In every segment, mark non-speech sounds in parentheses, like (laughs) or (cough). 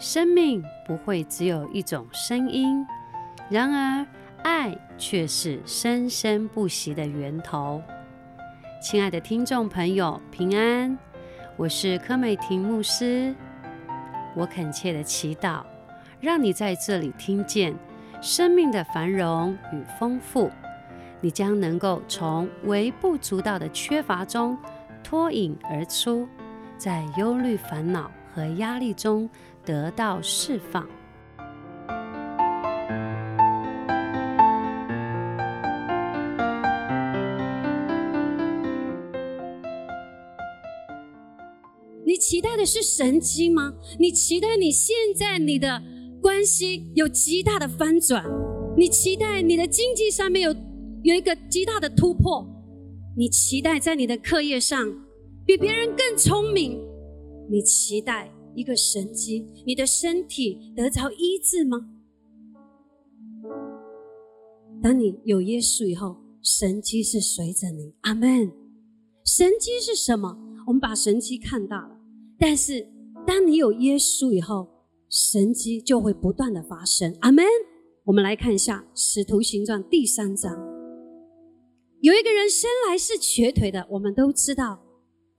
生命不会只有一种声音，然而爱却是生生不息的源头。亲爱的听众朋友，平安，我是柯美婷牧师。我恳切的祈祷，让你在这里听见生命的繁荣与丰富，你将能够从微不足道的缺乏中脱颖而出，在忧虑、烦恼和压力中。得到释放。你期待的是神迹吗？你期待你现在你的关系有极大的翻转？你期待你的经济上面有有一个极大的突破？你期待在你的课业上比别人更聪明？你期待？一个神迹，你的身体得着医治吗？当你有耶稣以后，神迹是随着你。阿门。神迹是什么？我们把神迹看大了，但是当你有耶稣以后，神迹就会不断的发生。阿门。我们来看一下《使徒行传》第三章，有一个人生来是瘸腿的，我们都知道。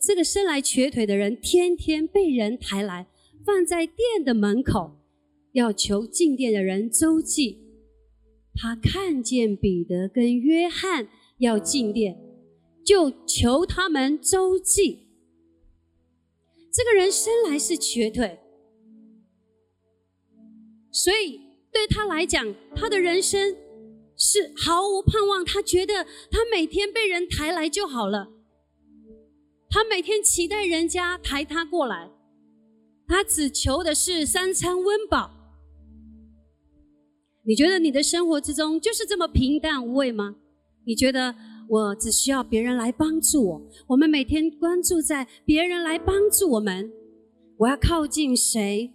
这个生来瘸腿的人，天天被人抬来放在店的门口，要求进店的人周济。他看见彼得跟约翰要进店，就求他们周济。这个人生来是瘸腿，所以对他来讲，他的人生是毫无盼望。他觉得他每天被人抬来就好了。他每天期待人家抬他过来，他只求的是三餐温饱。你觉得你的生活之中就是这么平淡无味吗？你觉得我只需要别人来帮助我？我们每天关注在别人来帮助我们，我要靠近谁，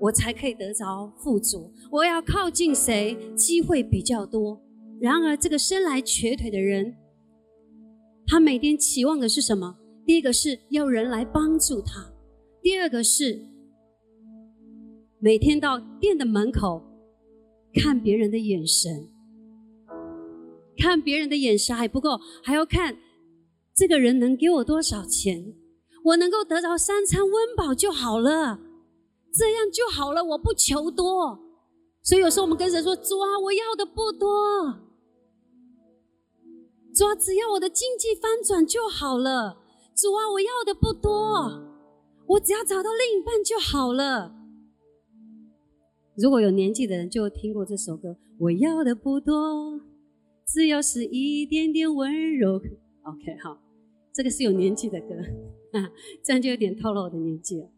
我才可以得着富足？我要靠近谁，机会比较多？然而，这个生来瘸腿的人。他每天期望的是什么？第一个是要人来帮助他，第二个是每天到店的门口看别人的眼神，看别人的眼神还不够，还要看这个人能给我多少钱，我能够得到三餐温饱就好了，这样就好了，我不求多。所以有时候我们跟神说：“主啊，我要的不多。”主啊，只要我的经济翻转就好了。主啊，我要的不多，我只要找到另一半就好了。如果有年纪的人就听过这首歌，我要的不多，只要是一点点温柔。OK，好，这个是有年纪的歌啊，(laughs) 这样就有点透露我的年纪了。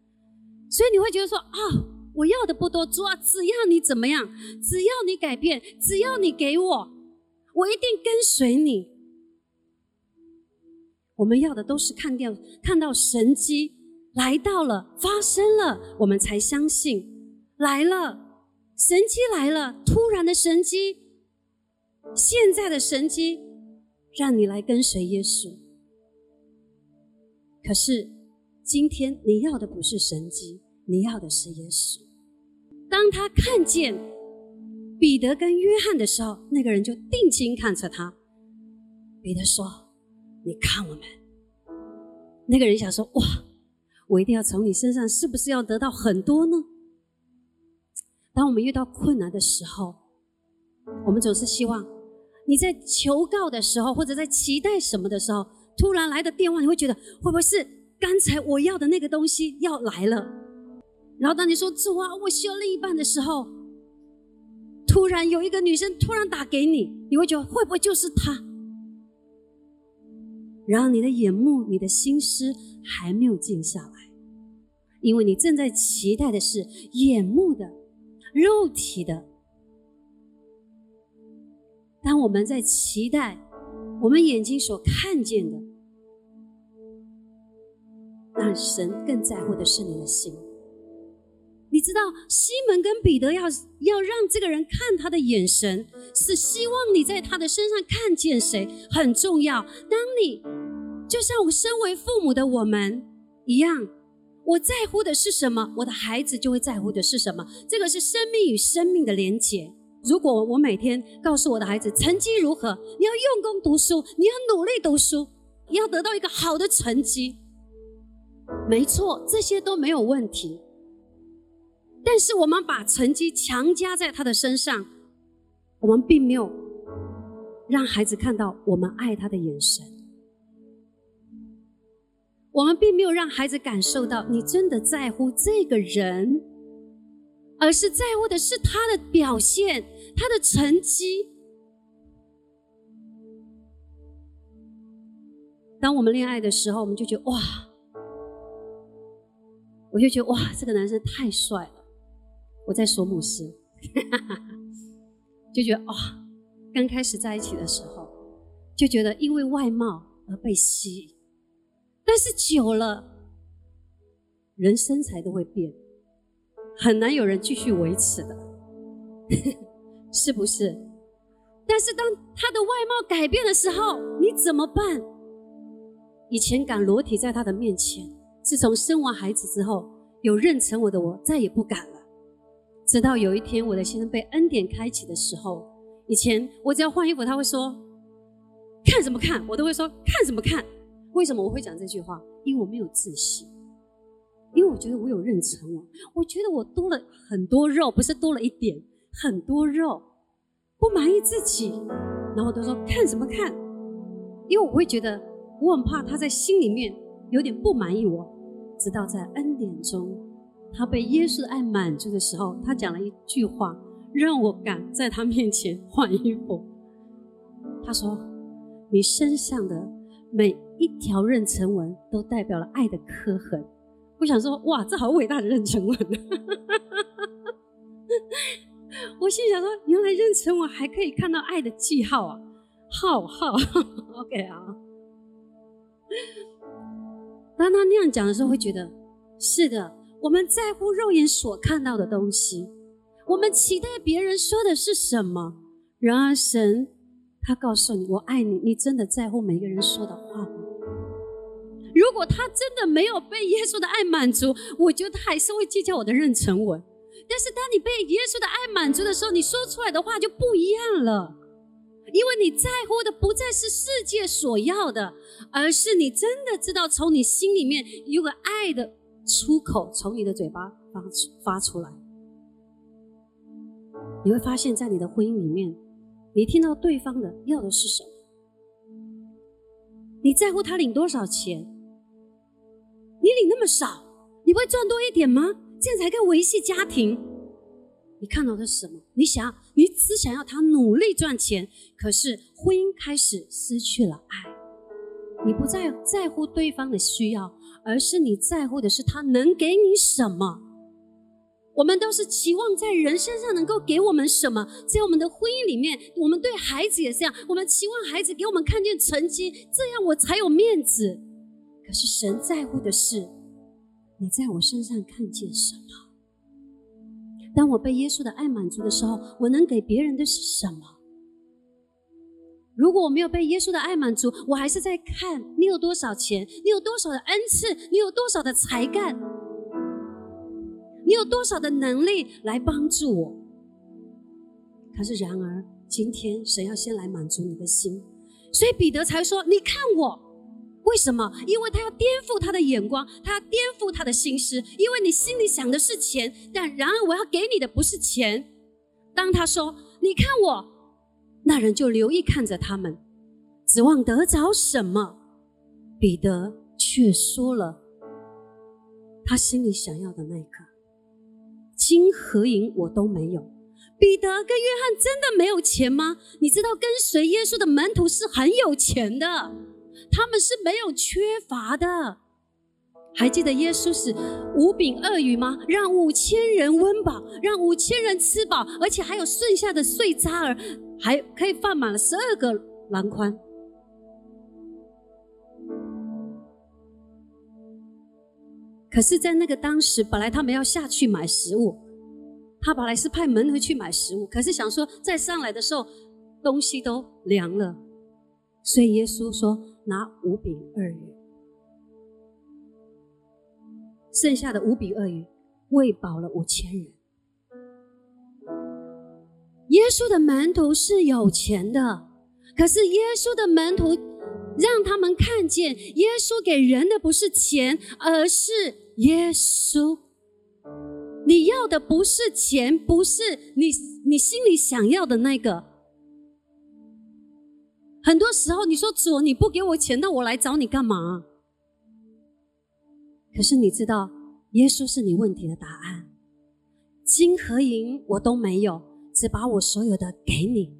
所以你会觉得说啊，我要的不多，主啊，只要你怎么样，只要你改变，只要你给我，我一定跟随你。我们要的都是看见看到神机来到了，发生了，我们才相信来了，神机来了，突然的神机，现在的神机，让你来跟随耶稣。可是今天你要的不是神机，你要的是耶稣。当他看见彼得跟约翰的时候，那个人就定睛看着他。彼得说。你看我们，那个人想说：“哇，我一定要从你身上，是不是要得到很多呢？”当我们遇到困难的时候，我们总是希望你在求告的时候，或者在期待什么的时候，突然来的电话，你会觉得会不会是刚才我要的那个东西要来了？然后当你说“主啊，我需要另一半”的时候，突然有一个女生突然打给你，你会觉得会不会就是她？然后你的眼目、你的心思还没有静下来，因为你正在期待的是眼目的、肉体的。当我们在期待我们眼睛所看见的，那神更在乎的是你的心。你知道，西门跟彼得要要让这个人看他的眼神，是希望你在他的身上看见谁很重要。当你就像我身为父母的我们一样，我在乎的是什么，我的孩子就会在乎的是什么。这个是生命与生命的连结。如果我每天告诉我的孩子成绩如何，你要用功读书，你要努力读书，你要得到一个好的成绩，没错，这些都没有问题。但是我们把成绩强加在他的身上，我们并没有让孩子看到我们爱他的眼神，我们并没有让孩子感受到你真的在乎这个人，而是在乎的是他的表现，他的成绩。当我们恋爱的时候，我们就觉得哇，我就觉得哇，这个男生太帅了。我在索姆斯，就觉得哦，刚开始在一起的时候，就觉得因为外貌而被吸引，但是久了，人身材都会变，很难有人继续维持的，(laughs) 是不是？但是当他的外貌改变的时候，你怎么办？以前敢裸体在他的面前，自从生完孩子之后，有妊娠我的我再也不敢了。直到有一天，我的先生被恩典开启的时候，以前我只要换衣服，他会说：“看什么看？”我都会说：“看什么看？”为什么我会讲这句话？因为我没有自信，因为我觉得我有妊娠纹，我觉得我多了很多肉，不是多了一点，很多肉，不满意自己，然后都说：“看什么看？”因为我会觉得我很怕他在心里面有点不满意我，直到在恩典中。他被耶稣的爱满足的时候，他讲了一句话，让我敢在他面前换衣服。他说：“你身上的每一条妊娠纹都代表了爱的刻痕。”我想说：“哇，这好伟大的妊娠纹！” (laughs) 我心想说：“原来妊娠纹还可以看到爱的记号啊，号号。”OK 啊。当他那样讲的时候，会觉得是的。我们在乎肉眼所看到的东西，我们期待别人说的是什么。然而，神他告诉你：“我爱你。”你真的在乎每个人说的话吗？如果他真的没有被耶稣的爱满足，我觉得他还是会计较我的妊娠纹。但是，当你被耶稣的爱满足的时候，你说出来的话就不一样了，因为你在乎的不再是世界所要的，而是你真的知道从你心里面有个爱的。出口从你的嘴巴发出发出来，你会发现在你的婚姻里面，你听到对方的要的是什么？你在乎他领多少钱？你领那么少，你会赚多一点吗？这样才可以维系家庭。你看到的是什么？你想，你只想要他努力赚钱，可是婚姻开始失去了爱，你不在在乎对方的需要。而是你在乎的是他能给你什么？我们都是期望在人身上能够给我们什么？在我们的婚姻里面，我们对孩子也是这样，我们期望孩子给我们看见成绩，这样我才有面子。可是神在乎的是你在我身上看见什么？当我被耶稣的爱满足的时候，我能给别人的是什么？如果我没有被耶稣的爱满足，我还是在看你有多少钱，你有多少的恩赐，你有多少的才干，你有多少的能力来帮助我。可是，然而今天神要先来满足你的心，所以彼得才说：“你看我，为什么？因为他要颠覆他的眼光，他要颠覆他的心思，因为你心里想的是钱，但然而我要给你的不是钱。当他说：‘你看我’。”那人就留意看着他们，指望得着什么？彼得却说了他心里想要的那个金和银我都没有。彼得跟约翰真的没有钱吗？你知道跟随耶稣的门徒是很有钱的，他们是没有缺乏的。还记得耶稣是五饼二鱼吗？让五千人温饱，让五千人吃饱，而且还有剩下的碎渣儿。还可以放满了十二个篮筐，可是，在那个当时，本来他们要下去买食物，他本来是派门徒去买食物，可是想说再上来的时候，东西都凉了，所以耶稣说拿五饼二鱼。剩下的五饼二鱼喂饱了五千人。稣的门徒是有钱的，可是耶稣的门徒让他们看见，耶稣给人的不是钱，而是耶稣。你要的不是钱，不是你你心里想要的那个。很多时候，你说主，你不给我钱，那我来找你干嘛？可是你知道，耶稣是你问题的答案。金和银我都没有，只把我所有的给你，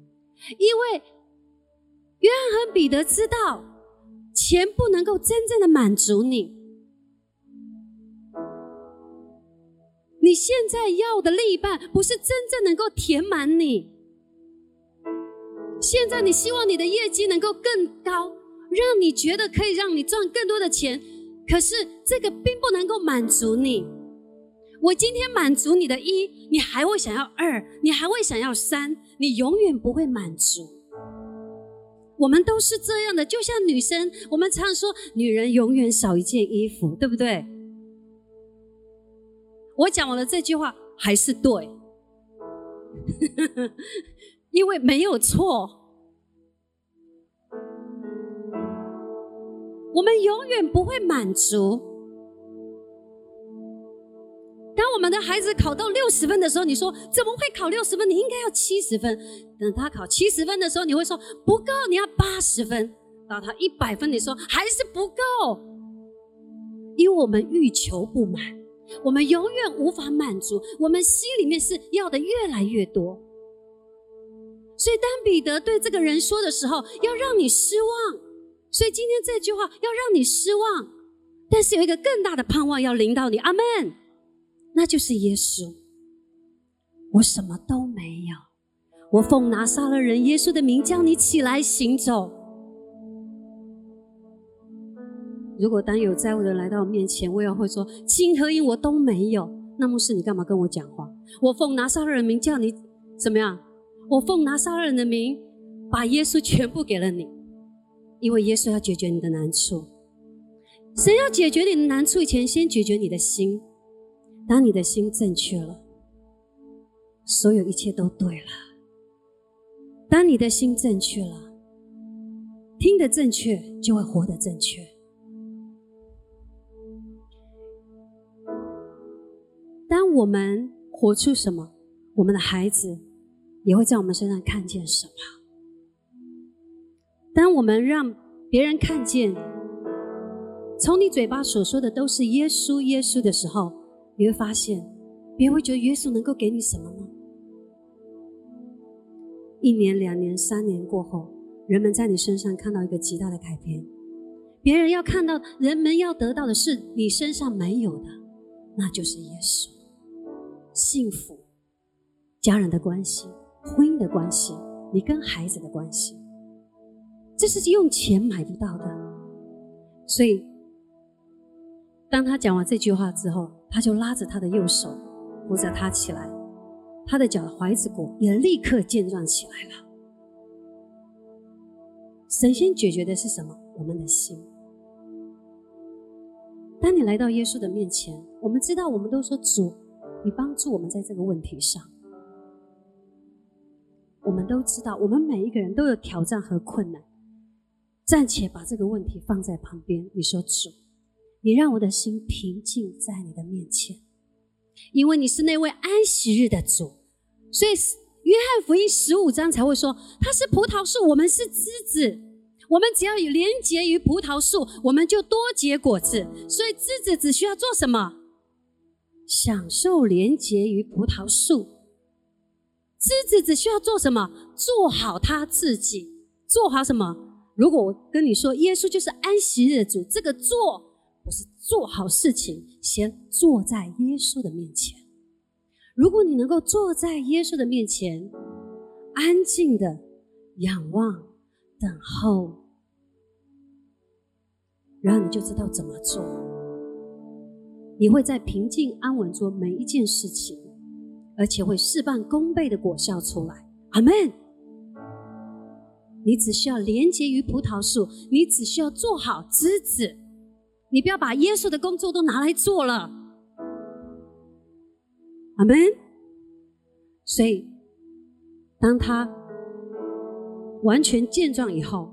因为约翰和彼得知道，钱不能够真正的满足你。你现在要的另一半，不是真正能够填满你。现在你希望你的业绩能够更高，让你觉得可以让你赚更多的钱，可是这个并不能够满足你。我今天满足你的一，你还会想要二，你还会想要三，你永远不会满足。我们都是这样的，就像女生，我们常说女人永远少一件衣服，对不对？我讲完了这句话还是对，(laughs) 因为没有错。我们永远不会满足。我们的孩子考到六十分的时候，你说怎么会考六十分？你应该要七十分。等他考七十分的时候，你会说不够，你要八十分。到他一百分，你说还是不够，因为我们欲求不满。我们永远无法满足，我们心里面是要的越来越多。所以当彼得对这个人说的时候，要让你失望。所以今天这句话要让你失望，但是有一个更大的盼望要临到你，阿门。那就是耶稣。我什么都没有，我奉拿撒勒人耶稣的名叫你起来行走。如果当有债务的来到我面前，我也会说金和银我都没有。那牧师，你干嘛跟我讲话？我奉拿撒勒人名叫你怎么样？我奉拿撒勒人的名，把耶稣全部给了你，因为耶稣要解决你的难处。神要解决你的难处以前，先解决你的心。当你的心正确了，所有一切都对了。当你的心正确了，听得正确，就会活得正确。当我们活出什么，我们的孩子也会在我们身上看见什么。当我们让别人看见，从你嘴巴所说的都是耶稣，耶稣的时候，你会发现，别人会觉得耶稣能够给你什么呢？一年、两年、三年过后，人们在你身上看到一个极大的改变。别人要看到，人们要得到的是你身上没有的，那就是耶稣。幸福，家人的关系，婚姻的关系，你跟孩子的关系，这是用钱买不到的。所以，当他讲完这句话之后，他就拉着他的右手，扶着他起来，他的脚踝子骨也立刻健壮起来了。神仙解决的是什么？我们的心。当你来到耶稣的面前，我们知道，我们都说主。你帮助我们在这个问题上，我们都知道，我们每一个人都有挑战和困难。暂且把这个问题放在旁边。你说主，你让我的心平静在你的面前，因为你是那位安息日的主。所以约翰福音十五章才会说，他是葡萄树，我们是枝子。我们只要有连结于葡萄树，我们就多结果子。所以枝子只需要做什么？享受连结于葡萄树，枝子只需要做什么？做好他自己，做好什么？如果我跟你说，耶稣就是安息日主，这个做不是做好事情，先坐在耶稣的面前。如果你能够坐在耶稣的面前，安静的仰望、等候，然后你就知道怎么做。你会在平静安稳做每一件事情，而且会事半功倍的果效出来。阿门。你只需要连接于葡萄树，你只需要做好枝子。你不要把耶稣的工作都拿来做了。阿门。所以当他完全健壮以后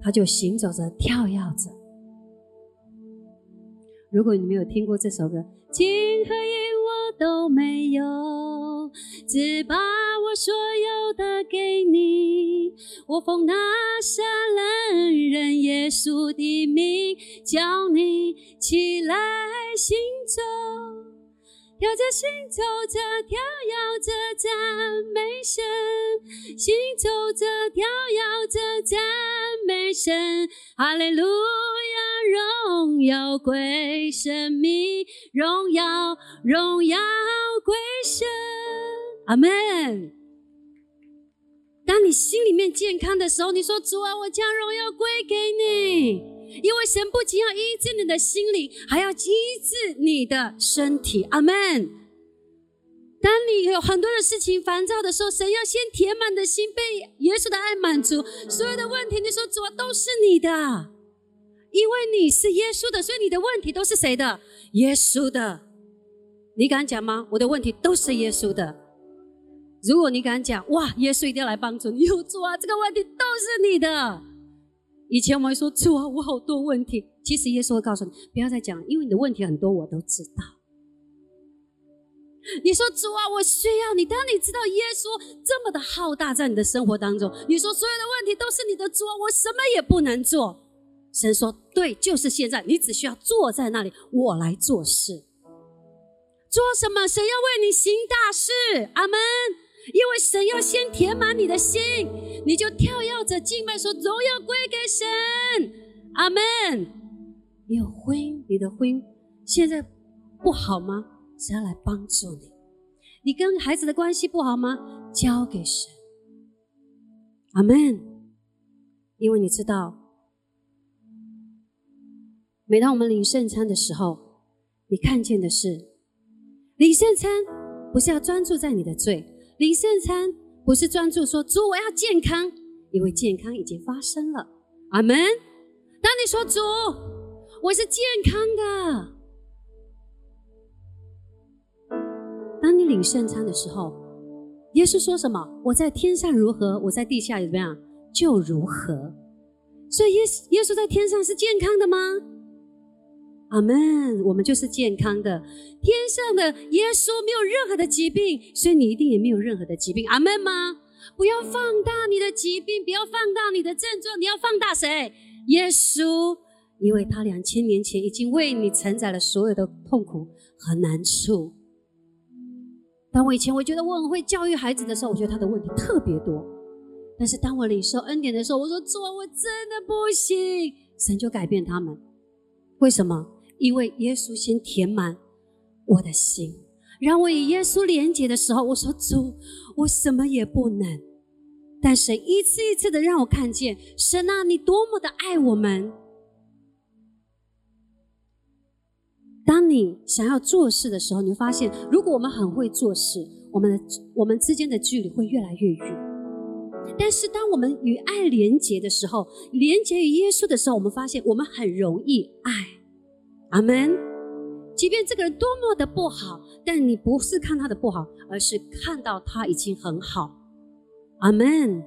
他就行走着跳跃着。如果你没有听过这首歌情和意我都没有。只把我所有的给你。我奉那杀人人耶稣的名，叫你起来行走。跳着行走着，跳跃着赞美神；行走着，跳跃着赞美神。哈利路亚，荣耀归神明，荣耀荣耀归神。阿门。当你心里面健康的时候，你说主啊，我将荣耀归给你。因为神不仅要医治你的心灵，还要医治你的身体。阿门。当你有很多的事情烦躁的时候，神要先填满的心被耶稣的爱满足。所有的问题，你说主啊，都是你的，因为你是耶稣的，所以你的问题都是谁的？耶稣的。你敢讲吗？我的问题都是耶稣的。如果你敢讲，哇，耶稣一定要来帮助你。有主啊，这个问题都是你的。以前我们说主啊，我好多问题。其实耶稣会告诉你，不要再讲，因为你的问题很多，我都知道。你说主啊，我需要你。当你知道耶稣这么的浩大在你的生活当中，你说所有的问题都是你的主啊，我什么也不能做。神说对，就是现在，你只需要坐在那里，我来做事。做什么？神要为你行大事。阿门。因为神要先填满你的心，你就跳跃着敬拜，说荣耀归给神，阿门。你有婚姻，你的婚姻现在不好吗？神要来帮助你。你跟孩子的关系不好吗？交给神，阿门。因为你知道，每当我们领圣餐的时候，你看见的是领圣餐，不是要专注在你的罪。领圣餐不是专注说主我要健康，因为健康已经发生了。阿门。当你说主我是健康的，当你领圣餐的时候，耶稣说什么？我在天上如何，我在地下怎么样就如何。所以耶耶稣在天上是健康的吗？阿门，我们就是健康的。天上的耶稣没有任何的疾病，所以你一定也没有任何的疾病。阿门吗？不要放大你的疾病，不要放大你的症状，你要放大谁？耶稣，因为他两千年前已经为你承载了所有的痛苦和难处。当我以前我觉得我很会教育孩子的时候，我觉得他的问题特别多。但是当我领受恩典的时候，我说主，我真的不行，神就改变他们。为什么？因为耶稣先填满我的心，让我与耶稣连接的时候，我说主，我什么也不能。但神一次一次的让我看见，神啊，你多么的爱我们。当你想要做事的时候，你会发现，如果我们很会做事，我们的我们之间的距离会越来越远。但是当我们与爱连接的时候，连接于耶稣的时候，我们发现我们很容易爱。阿门。即便这个人多么的不好，但你不是看他的不好，而是看到他已经很好。阿门。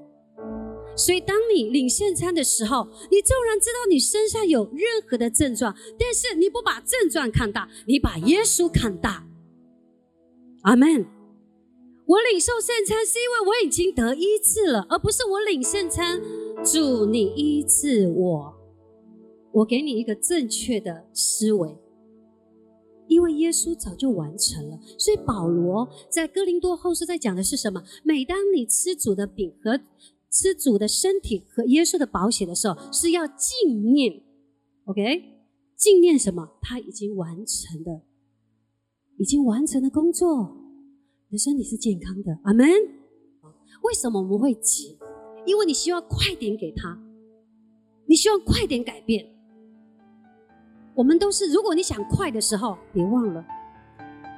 所以，当你领圣餐的时候，你纵然知道你身上有任何的症状，但是你不把症状看大，你把耶稣看大。阿门。我领受圣餐是因为我已经得医治了，而不是我领圣餐，主你医治我。我给你一个正确的思维，因为耶稣早就完成了。所以保罗在哥林多后书在讲的是什么？每当你吃主的饼和吃主的身体和耶稣的保险的时候，是要纪念，OK？纪念什么？他已经完成的，已经完成的工作。你的身体是健康的，阿门。为什么我们会急？因为你希望快点给他，你希望快点改变。我们都是，如果你想快的时候，别忘了，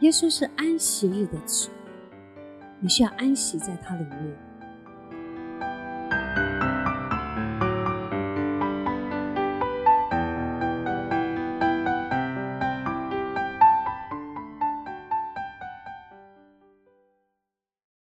耶稣是安息日的主，你需要安息在他里面。